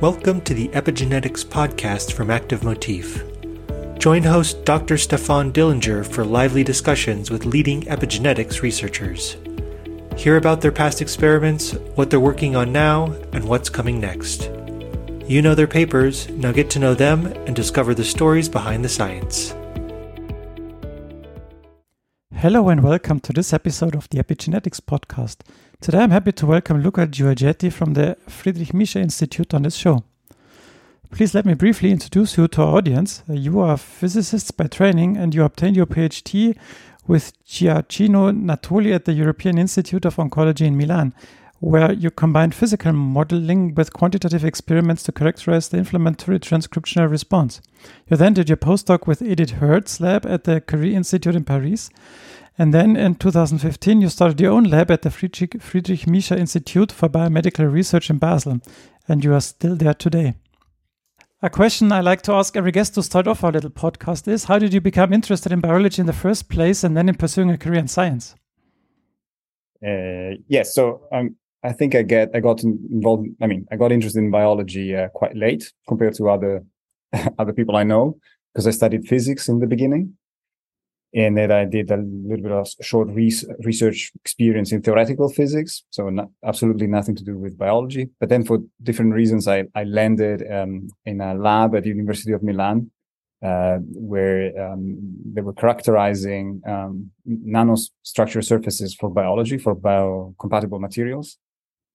Welcome to the Epigenetics podcast from Active Motif. Join host Dr. Stefan Dillinger for lively discussions with leading epigenetics researchers. Hear about their past experiments, what they're working on now, and what's coming next. You know their papers, now get to know them and discover the stories behind the science. Hello and welcome to this episode of the Epigenetics podcast. Today I'm happy to welcome Luca Giorgetti from the Friedrich Miescher Institute on this show. Please let me briefly introduce you to our audience. You are physicists by training and you obtained your PhD with Gioacchino Natoli at the European Institute of Oncology in Milan, where you combined physical modeling with quantitative experiments to characterize the inflammatory transcriptional response. You then did your postdoc with Edith Heard's lab at the Curie Institute in Paris. And then in 2015, you started your own lab at the Friedrich, Friedrich Miescher Institute for Biomedical Research in Basel, and you are still there today. A question I like to ask every guest to start off our little podcast is How did you become interested in biology in the first place and then in pursuing a career in science? Uh, yes, so um, I think I get I got involved. I mean, I got interested in biology uh, quite late compared to other other people I know because I studied physics in the beginning, and then I did a little bit of short research experience in theoretical physics. So not, absolutely nothing to do with biology. But then for different reasons, I I landed um, in a lab at the University of Milan uh, where um, they were characterizing um, nanostructure surfaces for biology for biocompatible materials.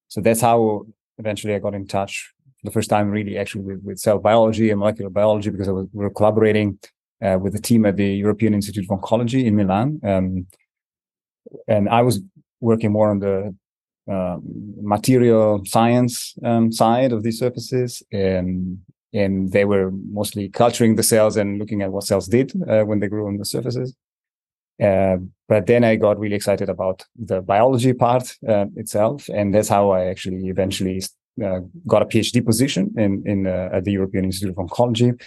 So that's how eventually I got in touch for the first time really actually with, with cell biology and molecular biology because was, we were collaborating uh, with a team at the European Institute of Oncology in Milan. Um, and I was working more on the uh, material science um, side of these surfaces. And, and they were mostly culturing the cells and looking at what cells did uh, when they grew on the surfaces. Uh, but then I got really excited about the biology part uh, itself, and that's how I actually eventually uh, got a PhD position in in uh, at the European Institute of Oncology.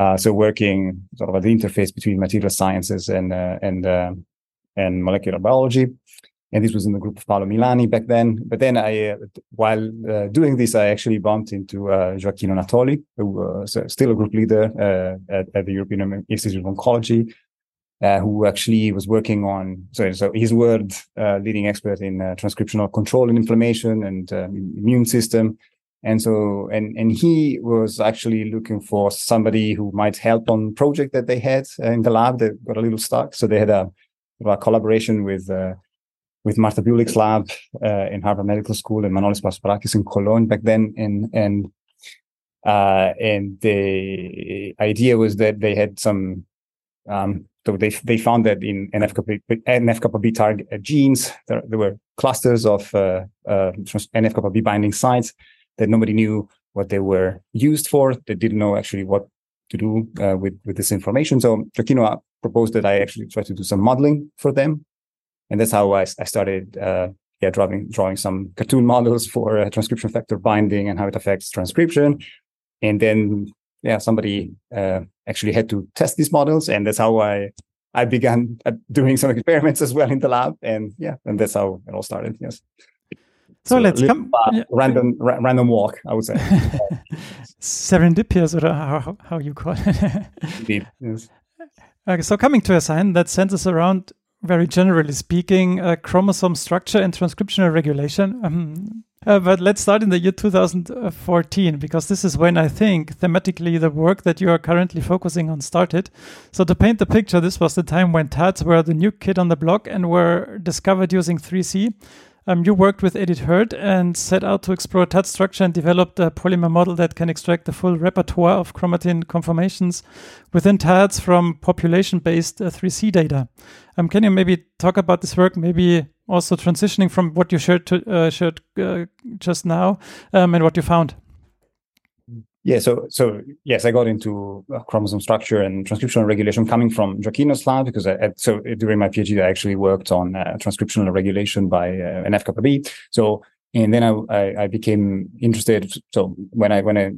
Uh, so working sort of at the interface between material sciences and and and molecular biology. And this was in the group of Paolo Milani back then. But then I, while doing this, I actually bumped into Gioacchino Natoli, who was still a group leader at, at the European Institute of Oncology, uh, who actually was working on so so his word uh, leading expert in uh, transcriptional control and inflammation and uh, immune system and so and and he was actually looking for somebody who might help on project that they had uh, in the lab that got a little stuck. So they had a, a collaboration with uh, with Marta Bulyk's lab in Harvard Medical School and Manolis Pasparakis in Cologne back then. And and and the idea was that they had some um, so they they found that in NF-kappa NF-kappa target uh, genes, there, there, were clusters of uh, uh, NF-kappa B binding sites that nobody knew what they were used for. They didn't know actually what to do uh, with with this information. So Gioacchino proposed that I actually try to do some modeling for them, and that's how I, I started. Uh, yeah, drawing drawing some cartoon models for uh, transcription factor binding and how it affects transcription, and then yeah, somebody uh, actually had to test these models, and that's how I I began uh, doing some experiments as well in the lab, and yeah, and that's how it all started. Yes. So, so let's come yeah. random ra- random walk, I would say. Serendipitous, or how, how you call it. Indeed. Yes. Okay, so coming to a sign that centers around very generally speaking, uh, chromosome structure and transcriptional regulation. Um, uh, but let's start in the year 2014 because this is when I think thematically the work that you are currently focusing on started. So, to paint the picture, this was the time when TADs were the new kid on the block and were discovered using 3C. Um, you worked with Edith Heard and set out to explore TAD structure and developed a polymer model that can extract the full repertoire of chromatin conformations within TADs from population based uh, 3C data. Um, can you maybe talk about this work, maybe also transitioning from what you shared, to, uh, shared uh, just now um, and what you found. Yeah, so so yes, I got into chromosome structure and transcriptional regulation coming from Gioacchino's lab because I, so during my PhD I actually worked on uh, transcriptional regulation by uh, NF-kappa B. So and then I, I, I became interested. So when I when I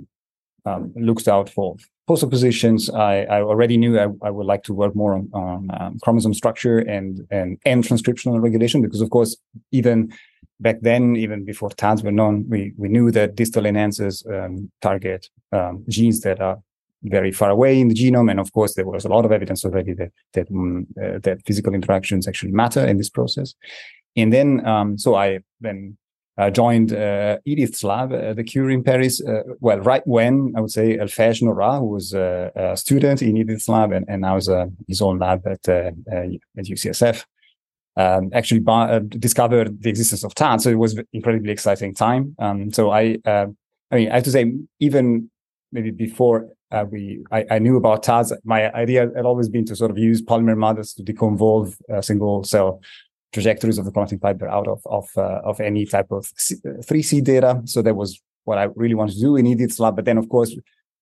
um, looked out for postdoc positions, I, I already knew I, I, would like to work more on, on um, chromosome structure and, and and transcriptional regulation because, of course, even back then, even before TADs were known, we we knew that distal enhancers um, target um, genes that are very far away in the genome, and of course, there was a lot of evidence already that that um, uh, that physical interactions actually matter in this process. And then, um, so I then uh, joined uh, Edith's lab at the Curie in Paris. Uh, well, right when I would say Elphège Nora, who was a student in Edith's lab and, and now is uh, his own lab at, uh, at UCSF, um, actually uh, discovered the existence of TAD. So it was incredibly exciting time. Um, so I, I mean, I have to say, even maybe before we, I, I, knew about TADs, my idea had always been to sort of use polymer models to deconvolve a single cell trajectories of the chromatin fiber out of of uh, of any type of 3C uh, data. So that was what I really wanted to do in Edith's lab. But then, of course,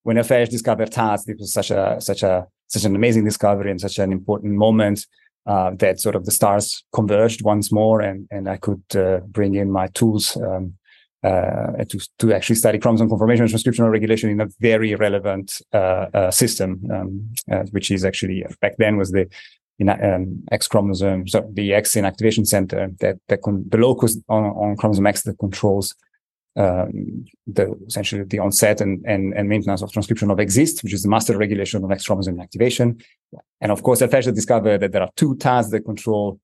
when Elphège discovered TADs, it was such a such a such an amazing discovery and such an important moment uh, that sort of the stars converged once more, and and I could uh, bring in my tools. Um, uh, to to actually study chromosome conformation and transcriptional regulation in a very relevant uh, uh, system, um, which is actually back then was the in um, X chromosome, so the X inactivation center that, that con- the locus on, on chromosome X that controls um, the essentially the onset and, and, and maintenance of transcription of Xist, which is the master regulation of X chromosome inactivation. And of course, Elphège discovered that there are two TADs that control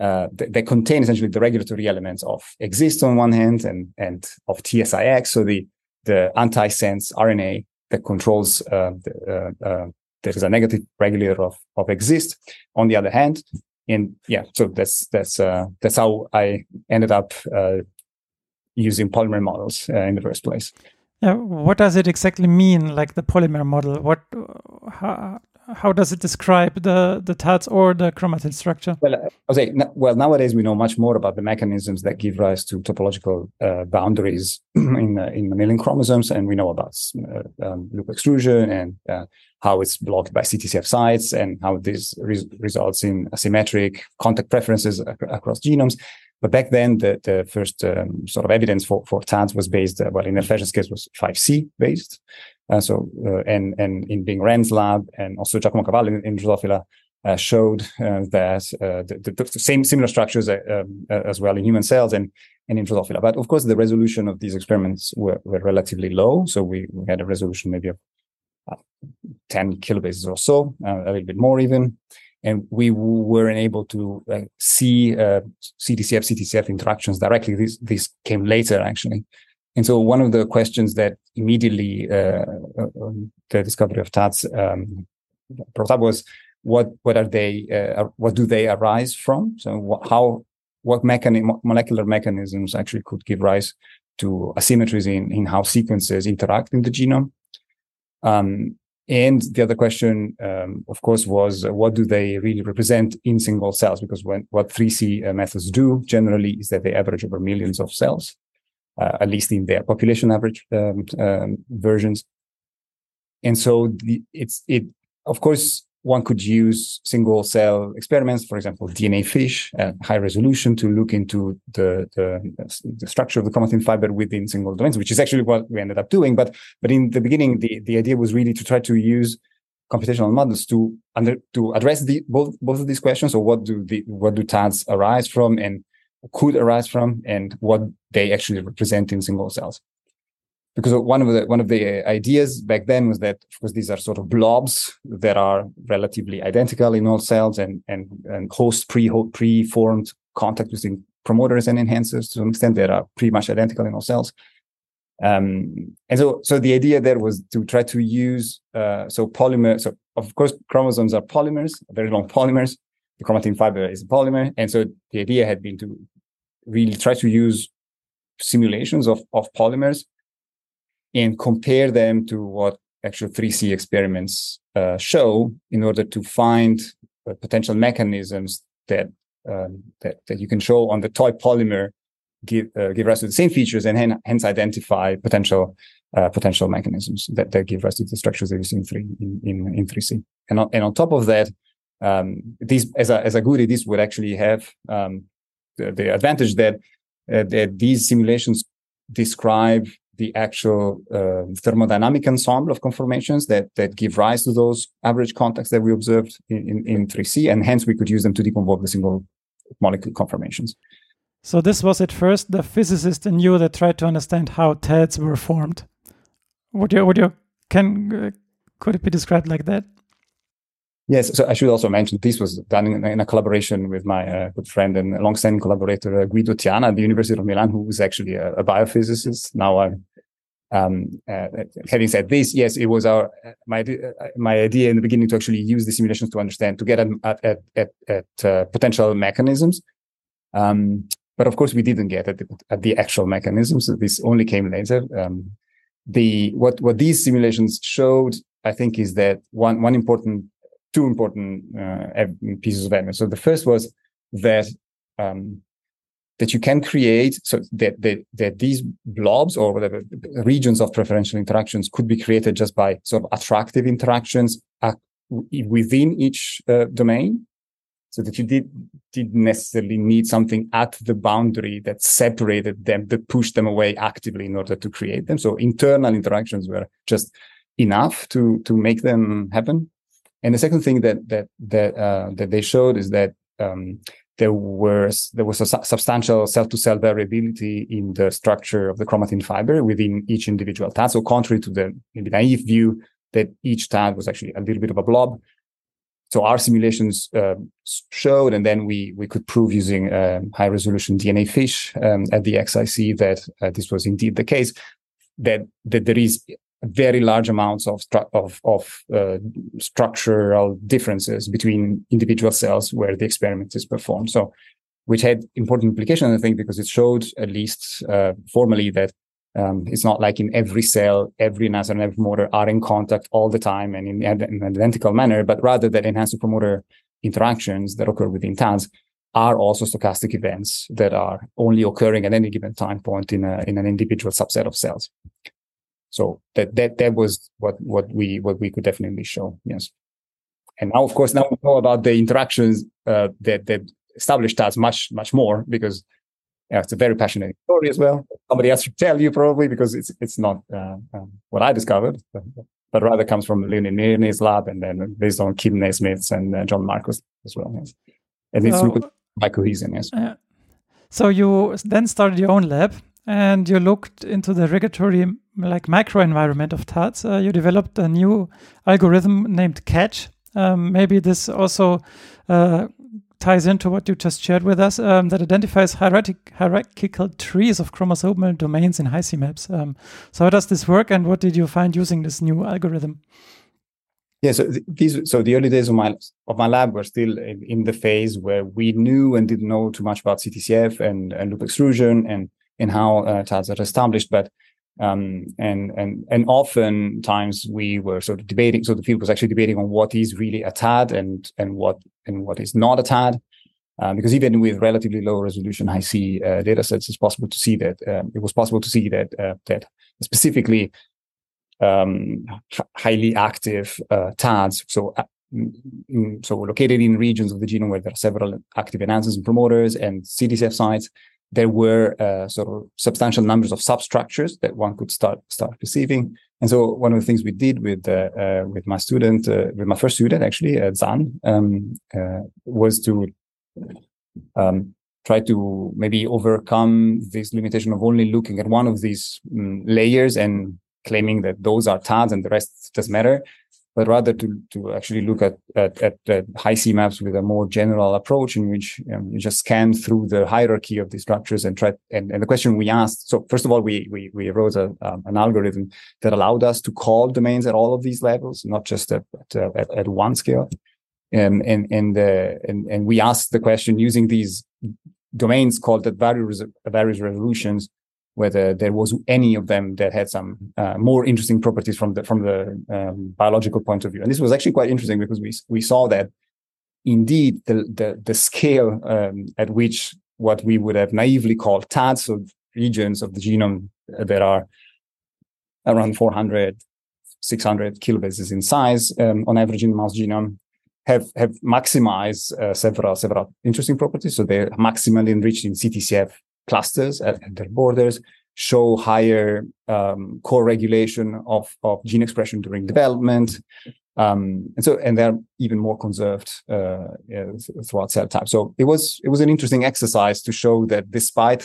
uh, that, that, contain essentially the regulatory elements of Xist on one hand and and of TSIX, so the the antisense RNA that controls uh, the, uh, uh there is a negative regulator of, of Xist on the other hand. And yeah so that's that's uh, that's how i ended up uh, using polymer models in the first place. Yeah what does it exactly mean like the polymer model? What how, how does it describe the the TADs or the chromatin structure? Well, uh, I say well nowadays we know much more about the mechanisms that give rise to topological uh, boundaries in uh, in mammalian chromosomes, and we know about uh, um, loop extrusion and uh, how it's blocked by CTCF sites and how this re- results in asymmetric contact preferences ac- across genomes. But back then, the, the first um, sort of evidence for, for TADs was based, uh, well, in Elphège's case was 5C based. Uh, so, uh, and, and in Bing Ren's lab and also Giacomo Cavalli in, in Drosophila uh, showed uh, that uh, the, the, same similar structures um, as well in human cells and, and in Drosophila. But of course, the resolution of these experiments were, were relatively low. So we, we had a resolution maybe of 10 kilobases or so, a little bit more even and we weren't able to uh, see uh, CTCF CTCF interactions directly. This this came later actually, and so one of the questions that immediately uh, uh um, the discovery of TADs um, brought up was what what are they uh, what do they arise from? So what, how what molecular mechanisms actually could give rise to asymmetries in in how sequences interact in the genome. Um, and the other question, um, of course, was uh, what do they really represent in single cells? Because when, what 3C uh, methods do generally is that they average over millions of cells, uh, at least in their population average um, um, versions. And so the, it's it. Of course, one could use single cell experiments, for example, DNA fish at high resolution to look into the, the, the, structure of the chromatin fiber within single domains, which is actually what we ended up doing. But, but in the beginning, the, the idea was really to try to use computational models to under, to address the, both, both of these questions. So what do the, what do TADs arise from and could arise from and what they actually represent in single cells because one of the one of the ideas back then was that of course these are sort of blobs that are relatively identical in all cells and and and host pre pre-formed contact between promoters and enhancers to some extent that are pretty much identical in all cells. Um, and so so the idea there was to try to use uh, so polymer so of course chromosomes are polymers very long polymers. The chromatin fiber is a polymer. And so the idea had been to really try to use simulations of of polymers and compare them to what actual 3C experiments uh, show in order to find uh, potential mechanisms that, um, that, that you can show on the toy polymer give uh, give rise to the same features and hen- hence identify potential uh, potential mechanisms that, that give rise to the structures that you see in three in, in, in 3C. And on, and on top of that, um, these as a as a goodie, this would actually have um, the, the advantage that uh, that these simulations describe the actual uh, thermodynamic ensemble of conformations that that give rise to those average contacts that we observed in, in, in 3C, and hence we could use them to deconvolve the single molecule conformations. So this was at first the physicist in you that tried to understand how TADs were formed. Would you would you can uh, could it be described like that? Yes, so I should also mention this was done in, in a collaboration with my uh, good friend and long-standing collaborator uh, Guido Tiana at the University of Milan, who is actually a, a biophysicist. Now, I'm um, uh, having said this, yes, it was our my my idea in the beginning to actually use the simulations to understand to get at at at, at uh, potential mechanisms. Um, but of course, we didn't get at the, at the actual mechanisms. This only came later. Um, the what what these simulations showed, I think, is that one one important two important uh, pieces of evidence. So the first was that um, that you can create so that, that that these blobs or whatever regions of preferential interactions could be created just by sort of attractive interactions within each uh, domain. So that you did didn't necessarily need something at the boundary that separated them that pushed them away actively in order to create them. So internal interactions were just enough to to make them happen. And the second thing that that that uh, that they showed is that um, there was there was a su- substantial cell-to-cell variability in the structure of the chromatin fiber within each individual TAD. So contrary to the maybe naive view that each TAD was actually a little bit of a blob. So our simulations uh, showed, and then we we could prove using um, high resolution DNA fish um, at the XIC that uh, this was indeed the case. That that there is very large amounts of of, of uh, structural differences between individual cells where the experiment is performed. So, which had important implications, I think, because it showed at least uh, formally that um, it's not like in every cell, every enhancer and every promoter are in contact all the time and in, in an identical manner, but rather that enhancer promoter interactions that occur within TADs are also stochastic events that are only occurring at any given time point in a, in an individual subset of cells. So that that that was what what we what we could definitely show. Yes. And now, of course, now we know about the interactions uh, that that established us much much more because yeah, it's a very passionate story as well. Somebody else should tell you probably because it's it's not uh, um, what I discovered, but, but, rather comes from Leonid Mirny's lab and then based on Kim Nasmyth's and uh, John Marcus as well. Yes. And it's so, by cohesin. Yes. Uh, so you then started your own lab and you looked into the regulatory like microenvironment of TADs. Uh, you developed a new algorithm named CaTCH. Um, maybe this also uh, ties into what you just shared with us um, that identifies hierarchical trees of chromosomal domains in Hi-C maps. Um, so how does this work, and what did you find using this new algorithm? Yeah, so these so the early days of my of my lab were still in, in the phase where we knew and didn't know too much about CTCF and, and loop extrusion and and how uh, TADs are established. But um, and and and oftentimes we were sort of debating. So the field was actually debating on what is really a TAD and and what and what is not a TAD. Um, because even with relatively low resolution Hi-C uh, data sets, it's possible to see that um, it was possible to see that uh, that specifically um, h- highly active uh, TADs, so uh, so located in regions of the genome where there are several active enhancers and promoters and CTCF sites, there were uh, sort of substantial numbers of substructures that one could start start receiving. And so one of the things we did with uh, uh, with my student, uh, with my first student actually, uh, Zhan, um, uh, was to um, try to maybe overcome this limitation of only looking at one of these um, layers and claiming that those are TADs and the rest doesn't matter but rather to, to actually look at, at, at, at Hi-C maps with a more general approach in which you just scan through the hierarchy of these structures and try. And, and the question we asked, so first of all, we, we, we wrote a, um, an algorithm that allowed us to call domains at all of these levels, not just at, at, at, at one scale. Um, and, and, uh, and, and we asked the question using these domains called at various, various resolutions whether there was any of them that had some uh, more interesting properties from the from the um, biological point of view. And this was actually quite interesting because we we saw that indeed the the, the scale um, at which what we would have naively called TADs, so regions of the genome that are around 400, 600 kilobases in size um, on average in the mouse genome, have have maximized uh, several several interesting properties. So they're maximally enriched in CTCF clusters at, at their borders. show higher um, co-regulation of, of gene expression during development. Um, and so, and they're even more conserved uh, throughout cell type. So it was it was an interesting exercise to show that despite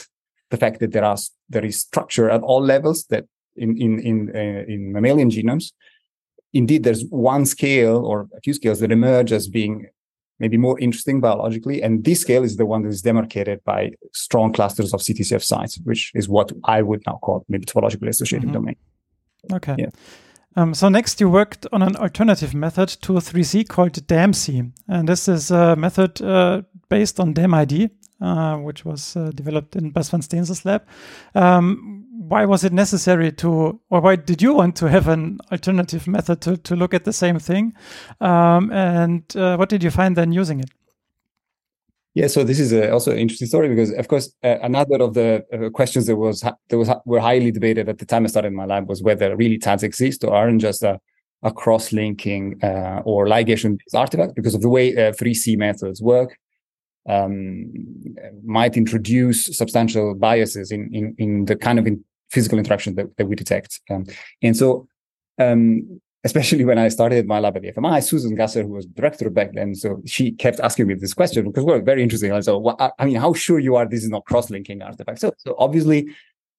the fact that there are there is structure at all levels that in in in uh, in mammalian genomes, indeed there's one scale or a few scales that emerge as being maybe more interesting biologically. And this scale is the one that is demarcated by strong clusters of CTCF sites, which is what I would now call maybe topologically associated mm-hmm. domain. Okay. Yeah. Um, so next you worked on an alternative method to 3C called DamC. And this is a method uh, based on DamID, uh, which was uh, developed in Bas van Steensel's lab. Um, why was it necessary to, or why did you want to have an alternative method to, to look at the same thing? Um, and uh, what did you find then using it? Yeah, so this is a, also an interesting story because, of course, uh, another of the uh, questions that was that was were highly debated at the time I started my lab was whether really TADs exist or aren't just a, a cross-linking uh, or ligation-based artifact because of the way 3C uh, methods work. Um, might introduce substantial biases in in, in the kind of in physical interaction that, that we detect. Um, and so um, especially when I started my lab at the FMI, Susan Gasser, who was director back then, so she kept asking me this question because we're very interesting. So, well, I mean, how sure you are this is not cross-linking artifacts? So, so obviously,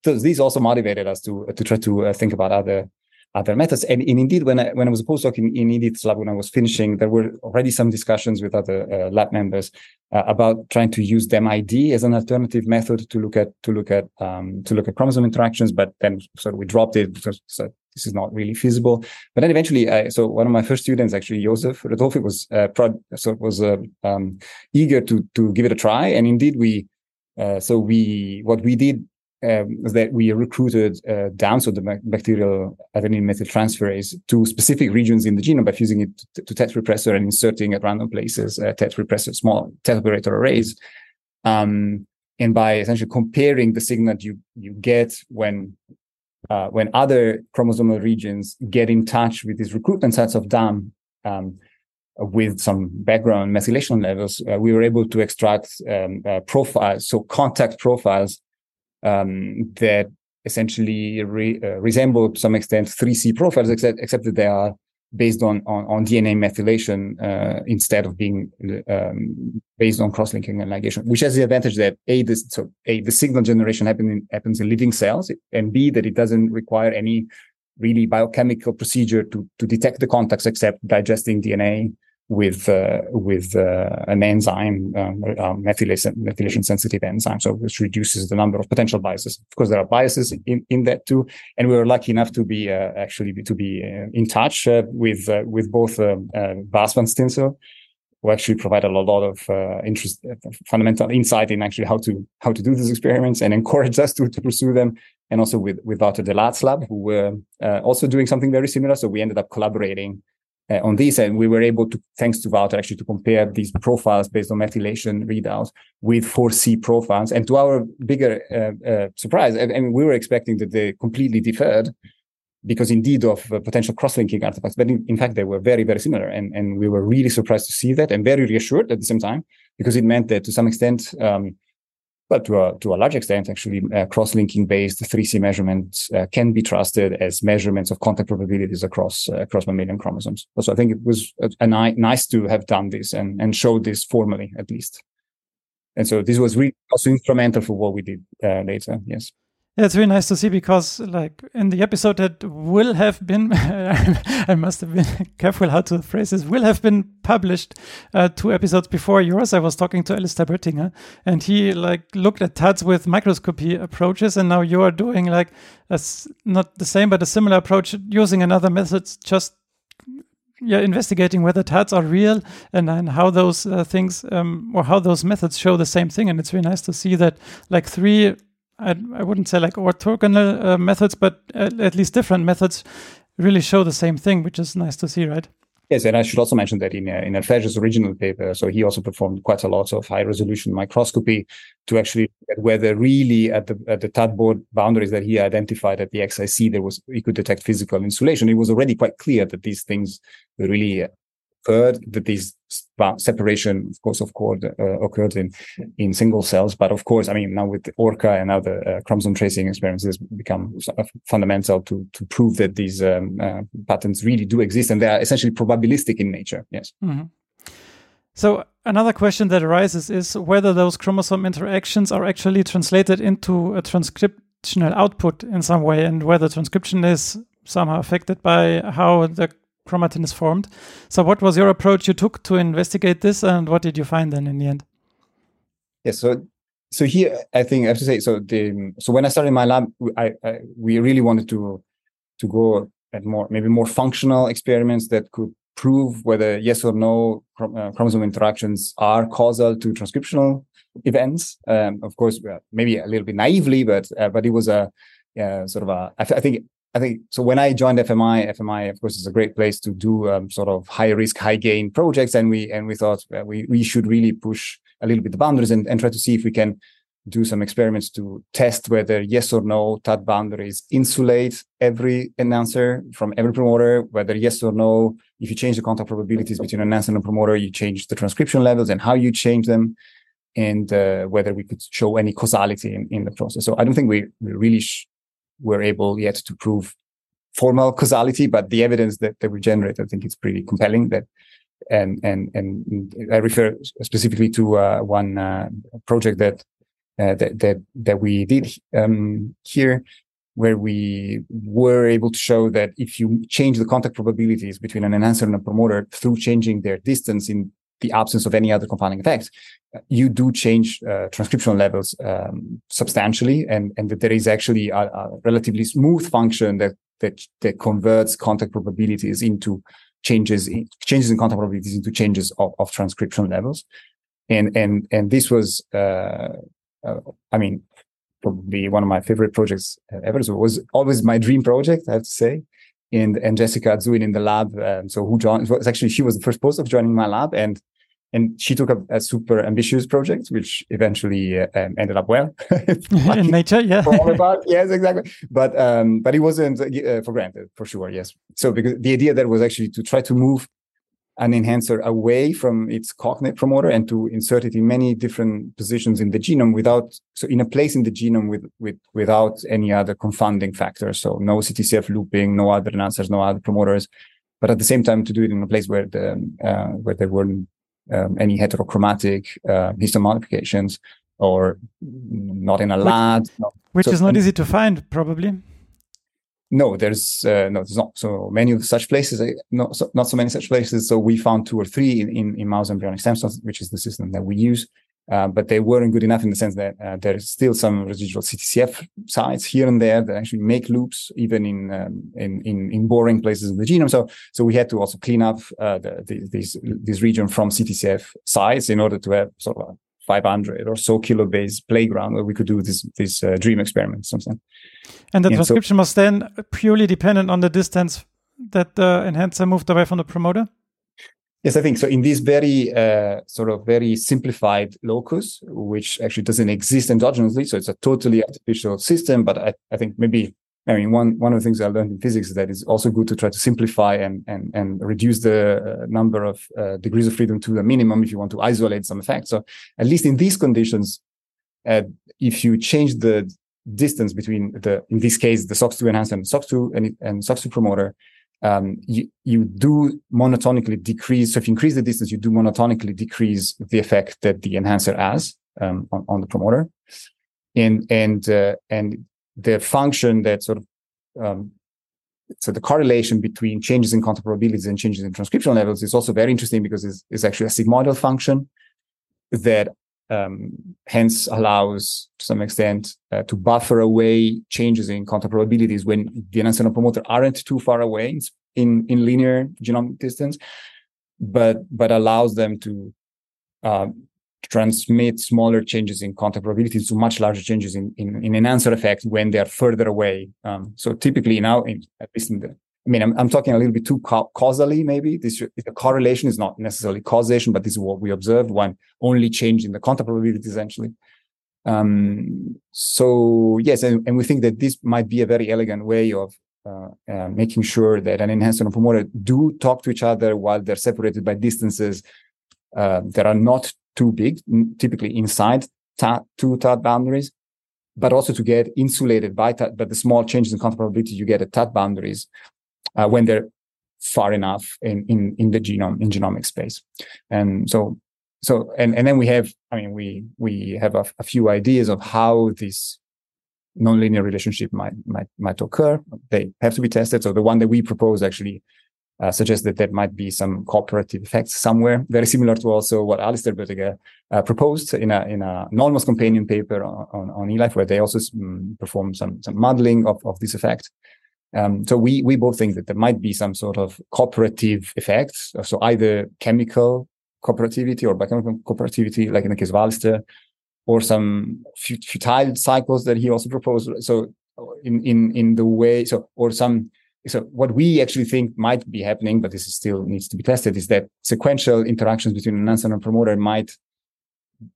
so this also motivated us to to try to uh, think about other other methods. And, and, indeed, when I when I was a postdoc in, in Edith's lab, when I was finishing, there were already some discussions with other uh, lab members uh, about trying to use DamID as an alternative method to look at to look at um, to look at chromosome interactions. But then sort of we dropped it because so this is not really feasible. But then eventually, I, so one of my first students, actually Josef Redolfi, was uh, prod, so was uh, um, eager to to give it a try, and indeed we. Uh, so we what we did um, that we recruited uh, down so the bacterial adenine methyltransferase to specific regions in the genome by fusing it to, to TET repressor and inserting at random places uh, TET repressor small TET operator arrays. Um, and by essentially comparing the signal you you get when uh, when other chromosomal regions get in touch with these recruitment sites of DAM um, with some background methylation levels, uh, we were able to extract um, uh, profiles, so contact profiles um, that essentially re, uh, resemble to some extent 3C profiles, except, except that they are based on, on, on DNA methylation uh, instead of being um, based on cross-linking and ligation, which has the advantage that a this so a the signal generation happen happens in living cells, and b that it doesn't require any really biochemical procedure to to detect the contacts except digesting DNA with uh, with uh, an enzyme, um, uh, methylation, methylation sensitive enzyme, so which reduces the number of potential biases. Of course, there are biases in, in that too, and we were lucky enough to be uh, actually to be uh, in touch uh, with with both Bas van Steensel, who actually provided a lot of interest, fundamental insight in actually how to how to do these experiments, and encouraged us to to pursue them, and also with with Wouter de Laat's lab, who were also doing something very similar. So we ended up collaborating uh, on this, and we were able to, thanks to Wouter, actually to compare these profiles based on methylation readouts with 4C profiles. And to our bigger uh, uh, surprise, I, mean, we were expecting that they completely differed because indeed of uh, potential cross-linking artifacts, but in, in, fact they were very, very similar, and and we were really surprised to see that, and very reassured at the same time because it meant that to some extent. Um, but to a, to a large extent, actually, uh, cross-linking based 3C measurements uh, can be trusted as measurements of contact probabilities across uh, across mammalian chromosomes. So I think it was a, a ni- nice to have done this and, and show this formally, at least. And so this was really also instrumental for what we did uh, later. Yes. Yeah, it's really nice to see because, like, in the episode that will have been, I must have been careful how to phrase this, will have been published uh, two episodes before yours. I was talking to Alistair Boettiger and he, like, looked at TADS with microscopy approaches. And now you are doing, like, a, not the same, but a similar approach using another method, just yeah, investigating whether TADS are real and, and how those uh, things um, or how those methods show the same thing. And it's really nice to see that, like, three I, I wouldn't say like orthogonal uh, methods, but at, at, least different methods really show the same thing, which is nice to see, right? Yes, and I should also mention that in uh, in Elphège's original paper, so he also performed quite a lot of high resolution microscopy to actually get whether really at the at the TAD board boundaries that he identified at the XIC there was he could detect physical insulation. It was already quite clear that these things were really uh, that this separation, of course, of course, uh, occurred in in single cells. But of course, I mean, now with ORCA and other uh, chromosome tracing experiments, it's become fundamental to to prove that these um, uh, patterns really do exist and they are essentially probabilistic in nature. Yes. Mm-hmm. So another question that arises is whether those chromosome interactions are actually translated into a transcriptional output in some way, and whether transcription is somehow affected by how the chromatin is formed. So, what was your approach you took to investigate this, and what did you find then in the end? Yeah, so so here I think I have to say so the so when I started my lab, I, I we really wanted to to go at more maybe more functional experiments that could prove whether yes or no uh, chromosome interactions are causal to transcriptional events. Um, of course, maybe a little bit naively, but uh, but it was a uh, sort of a I, th- I think I think so. When I joined FMI, FMI, of course, is a great place to do um, sort of high risk, high gain projects, and we and we thought uh, we we should really push a little bit the boundaries and, and try to see if we can do some experiments to test whether yes or no TAD boundaries insulate every enhancer from every promoter, whether yes or no, if you change the contact probabilities between an enhancer and promoter, you change the transcription levels and how you change them, and uh, whether we could show any causality in, in the process. So I don't think we, we really sh- were able yet to prove formal causality, but the evidence that, that we generate, I think it's pretty compelling that and and and I refer specifically to uh, one uh, project that, uh, that that that we did um, here, where we were able to show that if you change the contact probabilities between an enhancer and a promoter through changing their distance in the absence of any other confounding effects, you do change uh, transcription levels um, substantially, and and that there is actually a, a, relatively smooth function that that that converts contact probabilities into changes in, changes in contact probabilities into changes of, of transcription levels, and and and this was, uh, uh, I mean, probably one of my favorite projects ever. So it was always my dream project, I have to say. And and Jessica Zuin in the lab, um, so who joined was actually she was the first postdoc joining my lab, and and she took a, a, super ambitious project, which eventually uh, um, ended up well in nature. Yeah, All about, yes, exactly. But um, but it wasn't uh, for granted for sure. Yes. So because the idea there was actually to try to move an enhancer away from its cognate promoter and to insert it in many different positions in the genome without so in a place in the genome with with without any other confounding factors. So no CTCF looping, no other enhancers, no other promoters. But at the same time, to do it in a place where the uh, where there weren't um, any heterochromatic uh, histone modifications or not in a lab. No. Which so, is not easy to find, probably. No, there's uh, no, there's not so many of such places. Uh, not so, not so many such places. So we found two or three in, in, in mouse embryonic stem cells, which is the system that we use. Uh, but they weren't good enough in the sense that uh, there's still some residual CTCF sites here and there that actually make loops, even in um, in, in, in boring places in the genome. So so we had to also clean up uh, the, the, this this region from CTCF sites in order to have sort of 500 or so kilobase playground where we could do this this uh, dream experiment. Something. And the transcription so, was then purely dependent on the distance that the enhancer moved away from the promoter. Yes, I think so. In this very uh, sort of very simplified locus, which actually doesn't exist endogenously, so it's a totally artificial system. But I, I think maybe I mean one one of the things I learned in physics is that it's also good to try to simplify and and and reduce the uh, number of uh, degrees of freedom to the minimum if you want to isolate some effects. So at least in these conditions, uh, if you change the distance between the in this case the SOX2 enhancer and SOX2 and, and SOX2 promoter, um, you, you do monotonically decrease. So if you increase the distance, you do monotonically decrease the effect that the enhancer has um, on, on, the promoter. And, and, uh, and the function that sort of, um, so the correlation between changes in contact probabilities and changes in transcription levels is also very interesting because it's, it's actually a sigmoidal function that um, hence allows to some extent uh, to buffer away changes in contact probabilities when the enhancer promoter aren't too far away in, in linear genomic distance, but but allows them to uh, transmit smaller changes in contact probability to much larger changes in, in, in enhancer effect when they are further away. Um, so typically now, in, at least in the I mean, I'm, I'm talking a little bit too ca- causally, maybe. This the correlation is not necessarily causation, but this is what we observed. One only change in the contact probability, essentially. Um, so yes, and, and, we think that this might be a very elegant way of uh, uh, making sure that an enhancer and promoter do talk to each other while they're separated by distances uh, that are not too big, typically inside ta- two TAD boundaries, but also to get insulated by TAD, but the small changes in contact probability you get at TAD boundaries uh, when they're far enough in, in, in the genome, in genomic space. And so, so, and, and then we have, I mean, we, we have a, a few ideas of how this nonlinear relationship might, might, might occur. They have to be tested. So the one that we propose actually uh, suggests that there might be some cooperative effects somewhere, very similar to also what Alistair Boettiger uh, proposed in a in a anonymous companion paper on, on, on eLife, where they also um, perform some some modeling of, of this effect. Um, so we we both think that there might be some sort of cooperative effects, so either chemical cooperativity or biochemical cooperativity, like in the case of Alistair, or some futile cycles that he also proposed. So in in in the way so or some so what we actually think might be happening, but this still needs to be tested, is that sequential interactions between an enhancer and promoter might,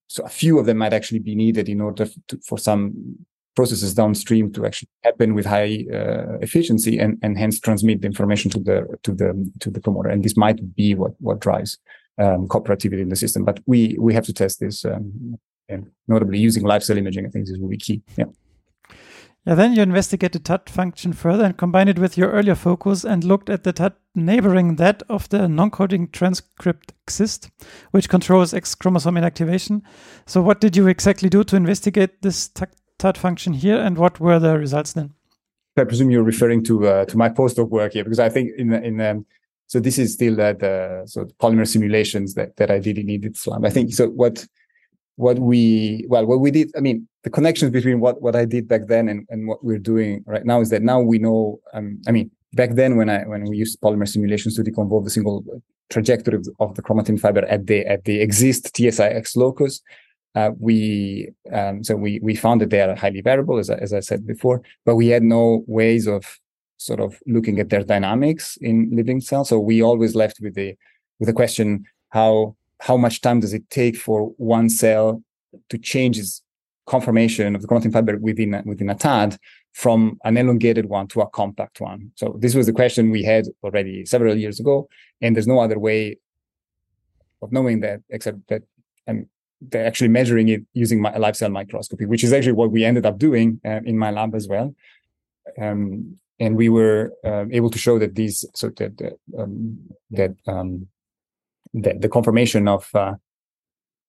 so a few of them might actually be needed in order to, for some processes downstream to actually happen with high uh, efficiency and, and hence transmit the information to the to the to the promoter. And this might be what what drives um, cooperativity in the system. But we we have to test this, um, and notably using live cell imaging. I think this will be key. Yeah. Yeah, then you investigate the TAD function further and combined it with your earlier focus and looked at the TAD neighboring that of the non-coding transcript XIST, which controls X chromosome inactivation. So what did you exactly do to investigate this TAD function here and what were the results then? I presume you're referring to uh, to my postdoc work here because I think in in um, so this is still uh, the so the polymer simulations that that I did in Edith's lab. I think so. What what we well what we did i mean the connections between what what i did back then and, and what we're doing right now is that now we know um, i mean back then when i when we used polymer simulations to deconvolve the single trajectory of, of the chromatin fiber at the at the Xist tsix locus uh, we um, so we we found that they are highly variable as I, as I said before but we had no ways of sort of looking at their dynamics in living cells. So we always left with the with the question how how much time does it take for one cell to change its conformation of the chromatin fiber within a, within a TAD from an elongated one to a compact one? So this was the question we had already several years ago, and there's no other way of knowing that except that and they're actually measuring it using my live cell microscopy, which is actually what we ended up doing uh, in my lab as well. Um, and we were uh, able to show that these so that um, that um, the, the confirmation of uh,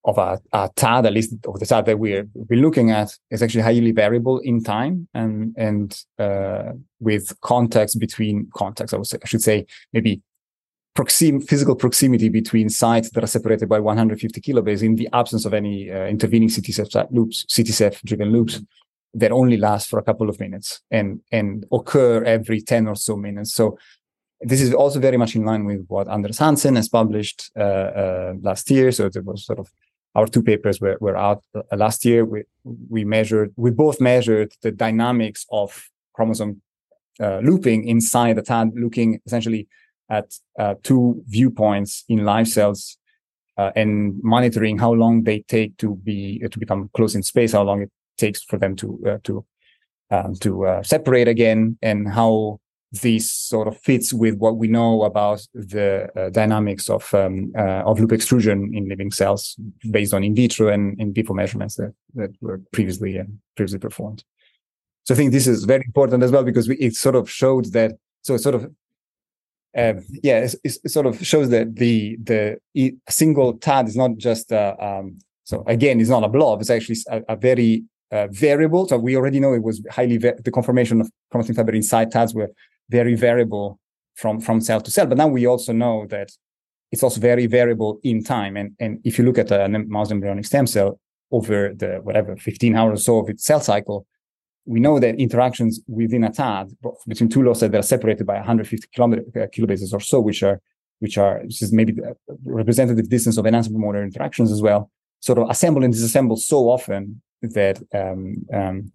of a, a TAD, at least of the TAD that we're we're looking at, is actually highly variable in time and and uh, with context between contexts. I, would say, I should say maybe proxim, physical proximity between sites that are separated by 150 kilobase in the absence of any uh, intervening CTCF loops, CTCF driven loops that only last for a couple of minutes and and occur every 10 or so minutes. So this is also very much in line with what Anders Hansen has published uh, uh, last year. So it was sort of our two papers were, were out uh, last year. We, we measured, we both measured the dynamics of chromosome uh, looping inside the TAD, looking essentially at uh, two viewpoints in live cells uh, and monitoring how long they take to be to become close in space, how long it takes for them to to um, to separate again, and how this sort of fits with what we know about the uh, dynamics of um, uh, of loop extrusion in living cells based on in vitro and in vivo measurements that, that were previously uh, previously performed. So I think this is very important as well because we, it sort of showed that. So it sort of um, yeah, it, it, sort of shows that the the single TAD is not just um, so again, it's not a blob. It's actually a, a very uh, variable. So we already know it was highly the conformation of chromatin fiber inside TADs were very variable from from cell to cell. But now we also know that it's also very variable in time. And and if you look at a mouse embryonic stem cell over the whatever 15 hours or so of its cell cycle, we know that interactions within a TAD between two loci that are separated by 150 uh, kilobases or so, which are which are which is maybe the representative distance of enhancer promoter interactions as well, sort of assemble and disassemble so often that um, um,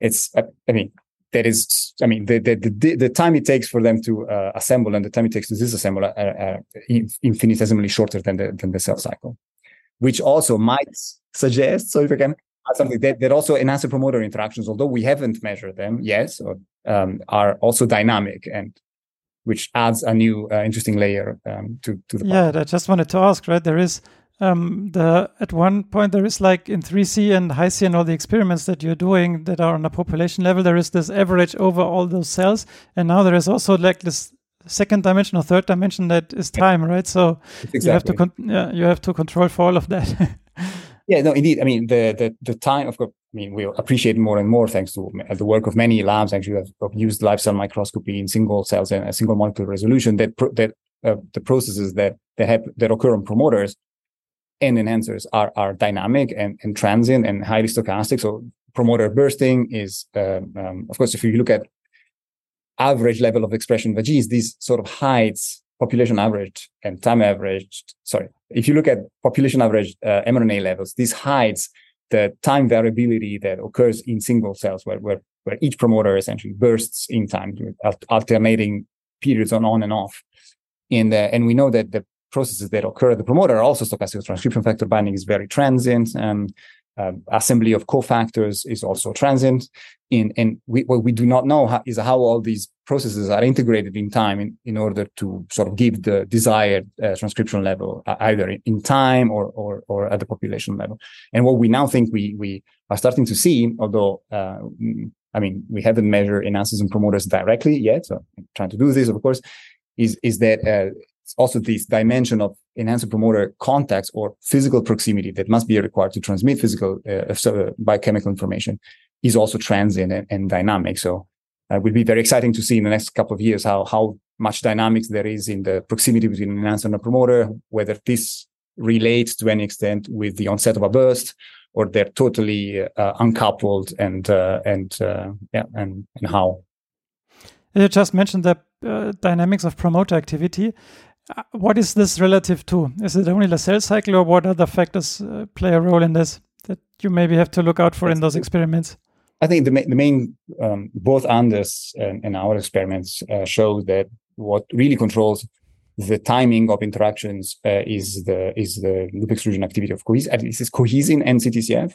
it's I mean that is, I mean, the, the, the, the time it takes for them to uh, assemble and the time it takes to disassemble are, are, infinitesimally shorter than the, than the cell cycle, which also might suggest, so if I can add something, that, that also enhancer promoter interactions, although we haven't measured them, yes, or um, are also dynamic and which adds a new uh, interesting layer um, to, to the yeah i just wanted to ask right there is um, the at one point there is like in 3C and Hi-C and all the experiments that you're doing that are on a population level, there is this average over all those cells, and now there is also like this second dimension or third dimension that is time, right? So exactly. you have to con- yeah, you have to control for all of that. yeah, no, indeed. I mean, the the the time of course. I mean, we appreciate more and more thanks to the work of many labs. Actually, have, have used live cell microscopy in single cells and a single molecular resolution. That pro- that uh, the processes that that have that occur on promoters and enhancers are, are dynamic and, and transient and highly stochastic. So promoter bursting is, um, um, of course, if you look at average level of expression of genes, these sort of heights, population average and time averaged. Sorry, if you look at population average uh, mRNA levels, these heights the time variability that occurs in single cells, where where, where each promoter essentially bursts in time, alternating periods on on and off. And uh, and we know that the processes that occur at the promoter are also stochastic. Transcription factor binding is very transient. Um, uh, assembly of cofactors is also transient. In, and we, what we do not know how, is how all these processes are integrated in time in, in order to sort of give the desired uh, transcription level, uh, either in time or, or, or at the population level. And what we now think we, we are starting to see, although, uh, I mean, we haven't measured enhancers and promoters directly yet, so I'm trying to do this, of course, is, is that uh, also this dimension of enhancer promoter contacts or physical proximity that must be required to transmit physical uh, so, uh, biochemical information is also transient and, and dynamic. So uh, it will be very exciting to see in the next couple of years how how much dynamics there is in the proximity between an enhancer and a promoter, whether this relates to any extent with the onset of a burst or they're totally uh, uncoupled and uh, and uh, yeah and and how. You just mentioned the dynamics of promoter activity. Uh, what is this relative to? Is it only the cell cycle, or what other factors uh, play a role in this that you maybe have to look out for in those experiments? I think the, ma- the main, um, both Anders and, and our experiments uh, show that what really controls the timing of interactions uh, is the is the loop extrusion activity of cohesin. At least it's cohesin and CTCF.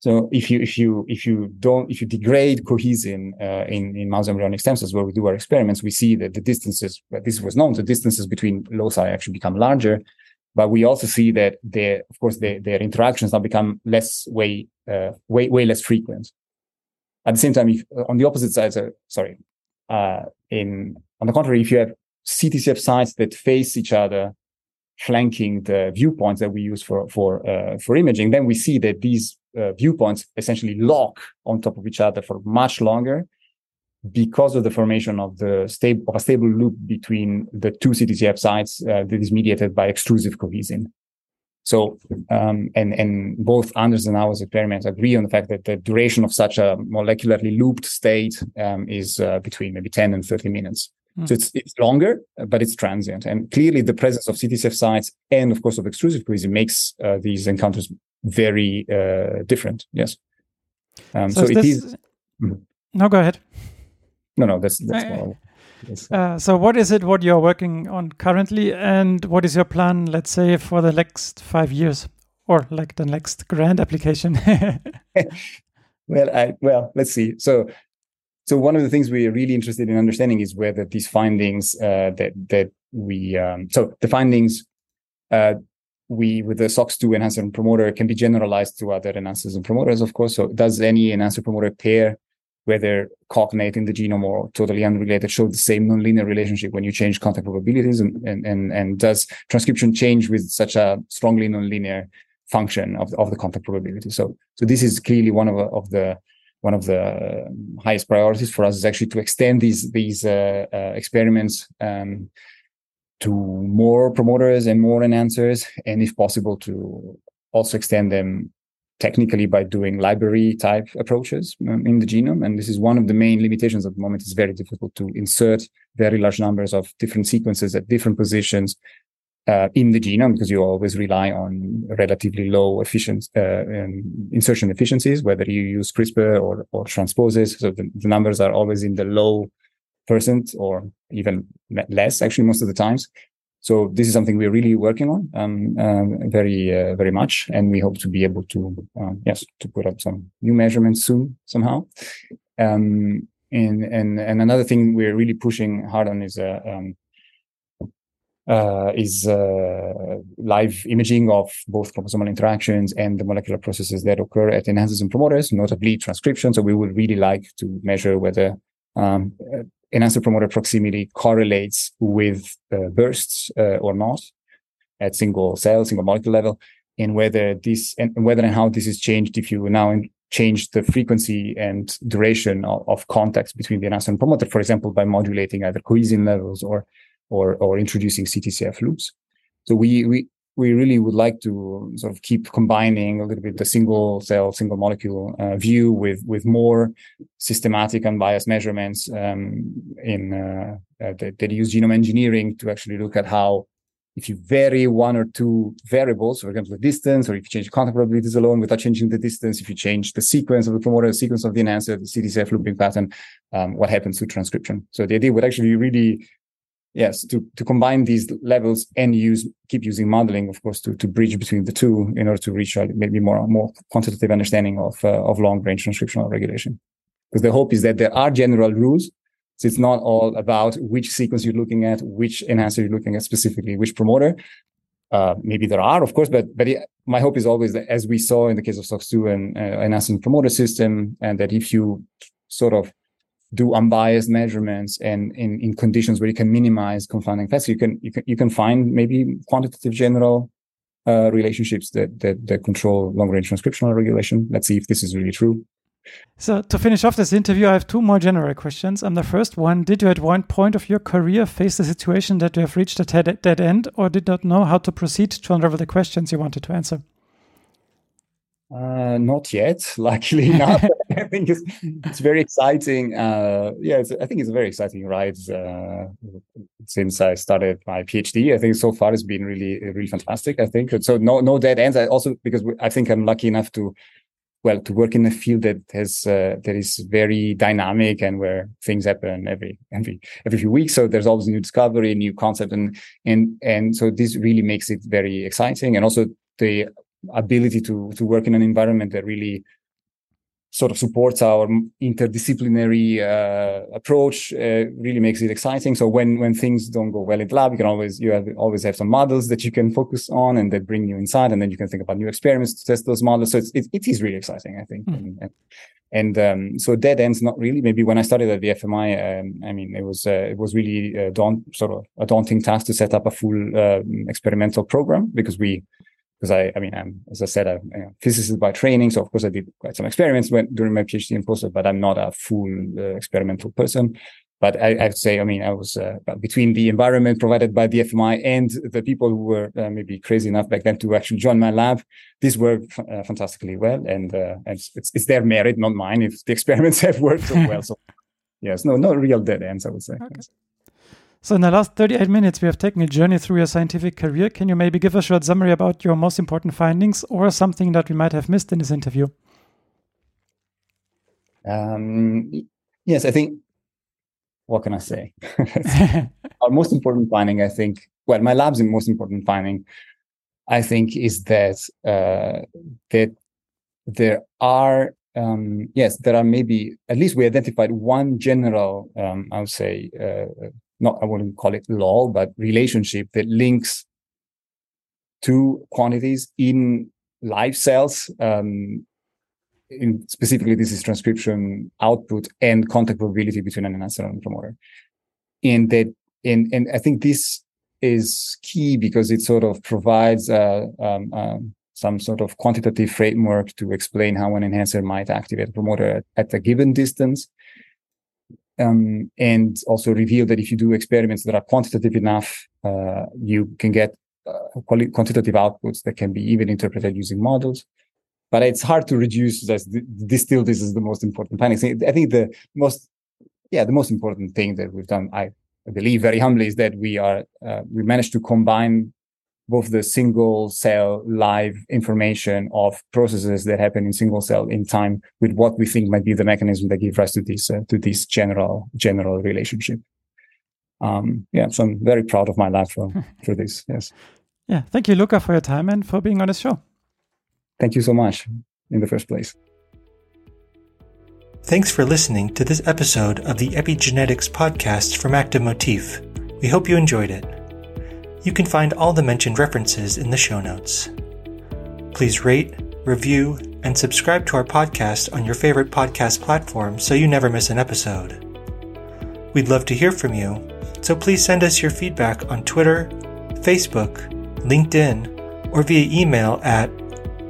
So if you if you if you don't if you degrade cohesin uh, in in mouse embryonic stem cells where we do our experiments, we see that the distances this was known the distances between loci actually become larger, but we also see that their of course their, their interactions now become less way uh, way way less frequent. At the same time, if, on the opposite side, so, sorry, uh, in on the contrary, if you have CTCF sites that face each other flanking the viewpoints that we use for for uh, for imaging, then we see that these uh, viewpoints essentially lock on top of each other for much longer because of the formation of the stable of a stable loop between the two CTCF sites uh, that is mediated by extrusive cohesin. So, um, and and both Anders and our experiments agree on the fact that the duration of such a molecularly looped state um, is uh, between maybe 10 and 30 minutes. Mm. So it's it's longer, but it's transient. And clearly, the presence of CTCF sites and, of course, of extrusive cohesin makes uh, these encounters very uh, different. Yes. Um, so, so it is. Mm. No, go ahead. No, no, that's that's. Uh, uh, so, what is it? What you're working on currently, and what is your plan? Let's say for the next five years, or like the next grand application. well, I, well, let's see. So, so one of the things we're really interested in understanding is whether these findings uh, that that we um, so the findings uh, we with the SOX2 enhancer and promoter can be generalized to other enhancers and promoters, of course. So does any enhancer promoter pair, whether cognate in the genome or totally unrelated, show the same nonlinear relationship when you change contact probabilities? And and and, and does transcription change with such a strongly nonlinear function of, of the contact probability? So so this is clearly one of, of the one of the highest priorities for us is actually to extend these these uh, uh, experiments um, to more promoters and more enhancers, and if possible, to also extend them technically by doing library type approaches um, in the genome. And this is one of the main limitations at the moment. It's very difficult to insert very large numbers of different sequences at different positions uh, in the genome because you always rely on relatively low efficient uh, um, insertion efficiencies, whether you use CRISPR or, or transposes. So the, the, numbers are always in the low percent or even less, actually, most of the times. So this is something we're really working on um, uh, very, uh, very much. And we hope to be able to, um, yes, to put up some new measurements soon somehow. Um, and and and another thing we're really pushing hard on is uh, um, uh, is uh, live imaging of both chromosomal interactions and the molecular processes that occur at enhancers and promoters, notably transcription. So we would really like to measure whether um, uh, enhancer promoter proximity correlates with uh, bursts uh, or not at single cell, single molecule level, and whether this and whether and how this is changed if you now change the frequency and duration of, of contacts between the enhancer and promoter, for example, by modulating either cohesin levels or or or introducing CTCF loops. So we we we really would like to sort of keep combining a little bit the single cell, single molecule uh, view with with more systematic and unbiased measurements um, in uh, uh, that, that, use genome engineering to actually look at how if you vary one or two variables, for example, the distance, or if you change contact probabilities alone without changing the distance, if you change the sequence of the promoter, the sequence of the enhancer, the CTCF looping pattern, um, what happens to transcription? So the idea would actually really yes to to combine these levels and use keep using modeling of course to to bridge between the two in order to reach a maybe more more quantitative understanding of uh, of long range transcriptional regulation. Because the hope is that there are general rules so it's not all about which sequence you're looking at which enhancer you're looking at specifically which promoter. Uh, maybe there are, of course, but but it, my hope is always that, as we saw in the case of SOX2 and uh, enhancer promoter system, and that if you sort of do unbiased measurements and in, in conditions where you can minimize confounding effects, you can you can you can find maybe quantitative general uh, relationships that, that that control long range transcriptional regulation. Let's see if this is really true. So to finish off this interview, I have two more general questions. Um, the first one: Did you at one point of your career face the situation that you have reached a dead, dead end, or did not know how to proceed to unravel the questions you wanted to answer? Uh, not yet, luckily enough. I think it's it's very exciting. Uh, yeah, I think it's a very exciting ride uh, since I started my PhD. I think so far it's been really really fantastic. I think so. No no dead ends. I also because I think I'm lucky enough to well to work in a field that has uh, that is very dynamic and where things happen every every every few weeks. So there's always new discovery, new concept, and and and so this really makes it very exciting. And also the ability to to work in an environment that really sort of supports our interdisciplinary uh, approach uh, really makes it exciting. So when when things don't go well in the lab you can always you have always have some models that you can focus on and that bring you inside and then you can think about new experiments to test those models. So it's, it, it is really exciting i think. Mm. and, and, um, so dead ends not really. Maybe when i started at the fmi um, i mean it was uh, it was really a daunt, sort of a daunting task to set up a full uh, experimental program because we because I, I mean, I'm, as I said, I'm a physicist by training. So of course I did quite some experiments when, during my PhD and postdoc, but I'm not a full uh, experimental person. But I, I would say, I mean, I was uh, between the environment provided by the FMI and the people who were uh, maybe crazy enough back then to actually join my lab. This worked uh, fantastically well, and, uh, and it's, it's their merit, not mine, if the experiments have worked so well. So yes, no, no real dead ends, I would say. Okay. So, in the last 38 minutes, we have taken a journey through your scientific career. Can you maybe give a short summary about your most important findings or something that we might have missed in this interview? Um, yes, I think. What can I say? Our most important finding, I think, well, my lab's most important finding, I think, is that uh, that there are um, yes, there are maybe at least we identified one general, um, I would say, uh, not I wouldn't call it law, but relationship that links two quantities in live cells. Um, in specifically, this is transcription output and contact probability between an enhancer and promoter. And that, and and I think this is key because it sort of provides uh, um, uh, some sort of quantitative framework to explain how an enhancer might activate a promoter at, at a given distance um, and also reveal that if you do experiments that are quantitative enough, uh, you can get uh, quantitative outputs that can be even interpreted using models. But it's hard to reduce this. This still, this is the most important finding. I think the most, yeah, the most important thing that we've done, I, I believe very humbly, is that we are uh, we managed to combine both the single cell live information of processes that happen in single cell in time with what we think might be the mechanism that give rise to this uh, to this general general relationship. Um, yeah, so I'm very proud of my lab for for this. Yes. Yeah, thank you, Luca, for your time and for being on the show. Thank you so much in the first place. Thanks for listening to this episode of the Epigenetics podcast from Active Motif. We hope you enjoyed it. You can find all the mentioned references in the show notes. Please rate, review, and subscribe to our podcast on your favorite podcast platform so you never miss an episode. We'd love to hear from you, so please send us your feedback on Twitter, Facebook, LinkedIn, or via email at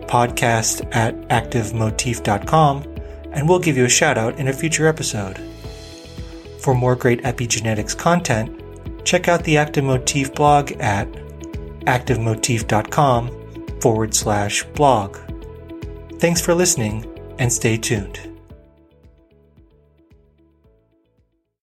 podcast at activemotif.com, and we'll give you a shout out in a future episode. For more great epigenetics content, check out the Active Motif blog at activemotif.com forward slash blog. Thanks for listening and stay tuned.